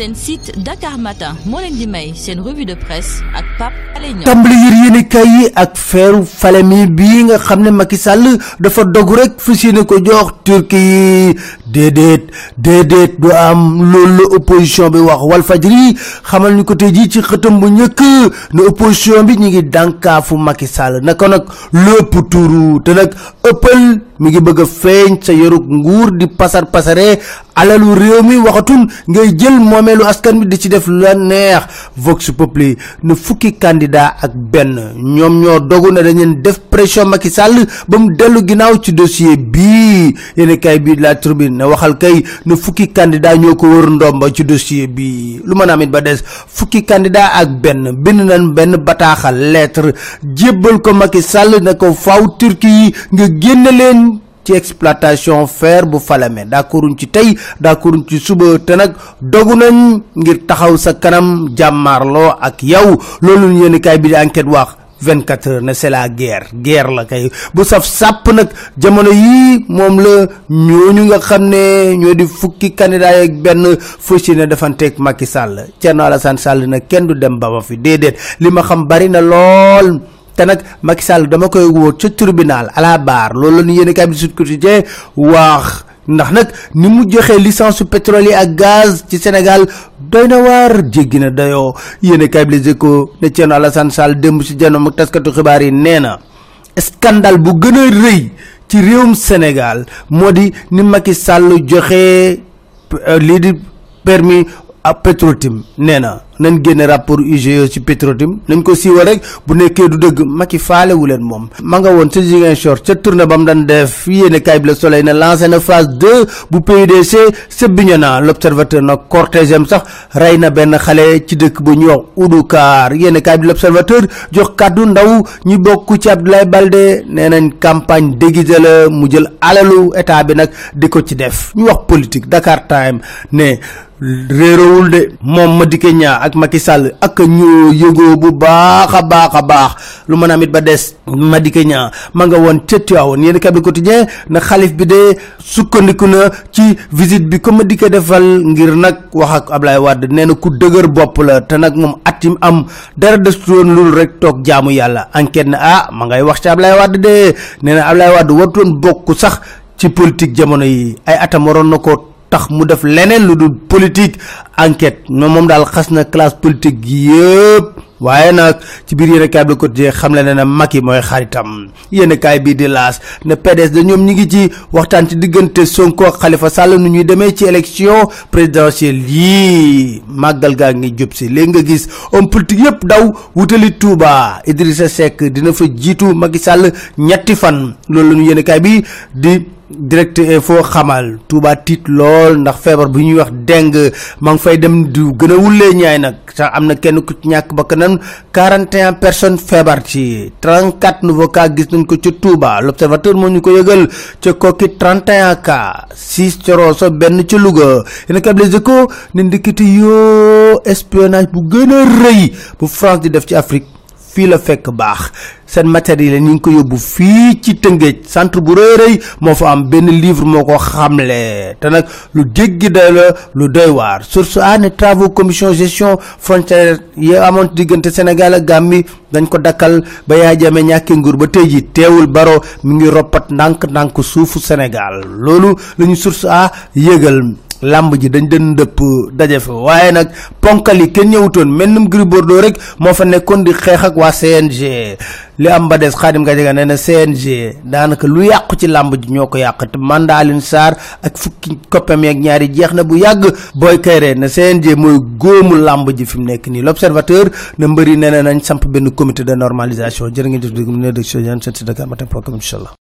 seen site Dakar Matin moo leen di may seen revue de presse ak Pape Alé Niang. Tàmbali yër yéene kay yi ak feeru falemi bii nga xam ne Macky Sall dafa dog rek fas ko jox turki yi. Déedéet déedéet du am. Loolu opposition bi wax. Walfadjri xamal ñu ko tey jii ci xëtam bu njëkk ne opposition bi ñu ngi dànkaafu Macky Sall. Naka nag lépp tuuru te nag ëppal mi ngi bëgg a feeñ nguur di pasar pasare alalu réew mi waxatul ngay jël moomeelu askan bi di ci def la neex. Vox populi ne fukki candidat ak benn ñoom ñoo dogu ne dañu def pression Macky Sall ba mu dellu ginnaaw ci dossier bii. Yéen kay bi la tribune ne waxal kay ne fukki candidat ñoo ko wër ndomba ci dossier bii. Lu mën a amit ba des fukki candidat ak benn bind nañ benn bataaxal lettre jébbal ko Macky Sall ne ko faw turki nga génne leen ci exploitation fer bu Falémé. D'accorduñ ci tey d'accorduñ ci suba te nag dogu nañ ngir taxaw sa kanam jàmmaarloo ak yow. Loolu yéen kaay bi di enquête wax 24 heures ne c'est la guerre. Guerre la kay. Bu saf sàpp nag jamono yii moom la ñooñu nga xam ne ñoo di fukki candidat ak fas yéene defanteeg Macky Sall. Sall nag kenn du dem ba fi. Xam bari na. Te nag Macky Sall dama koy woo ca tribunal à la barre. Loolu la ñu yéene kaay bi Sud Quotidien wax. Ndax nag ni mu joxee licence pétrole yi ak gaz ci Sénégal doy na waar jéggi na dayoo. Yéene kaay bi Les Échos ne Thierno Alassane Sall démb si janoom ak taskatu xibaar yi nee na scandale bu gën a rëy ci réewum Sénégal moo di ni Macky Sall joxe lii di permis à nañ génne rapport UGE ci Petrotim nañ ko siiwal rek bu nekkee du dëgg Macky faale wu leen moom. Ma nga woon ca Ziguinchor ca tournée ba mu daan def yéene kaay bi Le Soleil ne lancé na phase 2 bu PUDC sa Bignona. L'observateur na cortège am sax rey na benn xale ci dëkk bu ñuy wax Oudoukar yéene kaay bi l'observateur jox kàddu ndaw ñi bokk ci Abdoulaye Baldé nee nañ campagne déguisée la mu jël alalu état bi nag di ko ci def. Ñu wax politique Dakar Time ne réerowul de moom Madické Niang ak Macky Sall ak ñu yëgoo bu baax a baax lu mën ba des Madické Niang ma nga woon ca Tivaouane yéen kay bi quotidien na xalif bi de sukkandiku na ci visite bi ko Madické defal ngir nag wax ak Ablaye Wade nee na ku dëgër bopp la te nag moom at yim am dara desutoon loolu rek toog jaamu yàlla. Enquête na ah ma ngay wax ci Wade de. Nee na Ablaye Wade warutoon bokk sax ci politique jamono yi. Ay atam waroon na ko tax mu def leneen lu dul politique enquête. Moom moom daal xas na classe politique gi yëpp. Waaye nag ci biir yéen kaay bi ko jee xam le ne Macky mooy xaritam. Yéen kaay bii di laas ne PDS da ñoom ñi ngi ci waxtaan ci diggante Sonko ak Khalifa Sall nu ñuy demee ci élection présidentielle yii. Màggal gaa ngi jub si. Léegi nga gis homme politique yëpp daw wutali Touba. Idrissa Seck dina fa jiitu Macky Sall ñetti fan. Loolu la ñu yéen kaay bi di direct info xamal Touba tiit lool ndax feebar bu ñuy wax deng ngi fay dem du gën a wullee ñaay nag. Sax am na kenn ku ñàkk ba kanam 41 personnes feebar ci 34 nouveaux cas gis nañ ko ca Touba. L'observateur moo ñu ko yëgal ca Koki 31 cas 6 ca Rosso benn ca Louga. Yéen a Les Échos ne ndikiti yoo espionnage bu gën a rëy bu France di def ci Afrique fii la fekk baax. Seen matériel ngi ko yóbbu fii ci Tëngéej centre bu rëy rëy moo fa am benn livre moo ko xamle. Te nag lu jéggi day la lu doy waar. Source a ne travaux commission gestion frontière yi amoon diggante Sénégal ak Gambie dañ ko dakkal ba yaa jame ñàkki nguur ba tey ji teewul baro mi ngi roppat ndànk-ndànk suufu Sénégal. Loolu la ñu source a yëgal làmb ji dañ den ndëpp daje fa. Waaye nag ponkal yi kenn ñëwutoon mel num Gris Bordeaux rek moo fa nekkoon di xeex ak waa CNG li am ba des Gadiaga nee na CNG daanaka lu yàqu ci làmb ji ñoo ko te mandat Alioune Sarr ak fukki koppam yeeg ñaari jeex na bu yàgg. Booy kayre ne CNG mooy góomu làmb ji fi nekk nii. L'observateur na mbëri nee na nañ samp comité de normalisation. Ngeen ne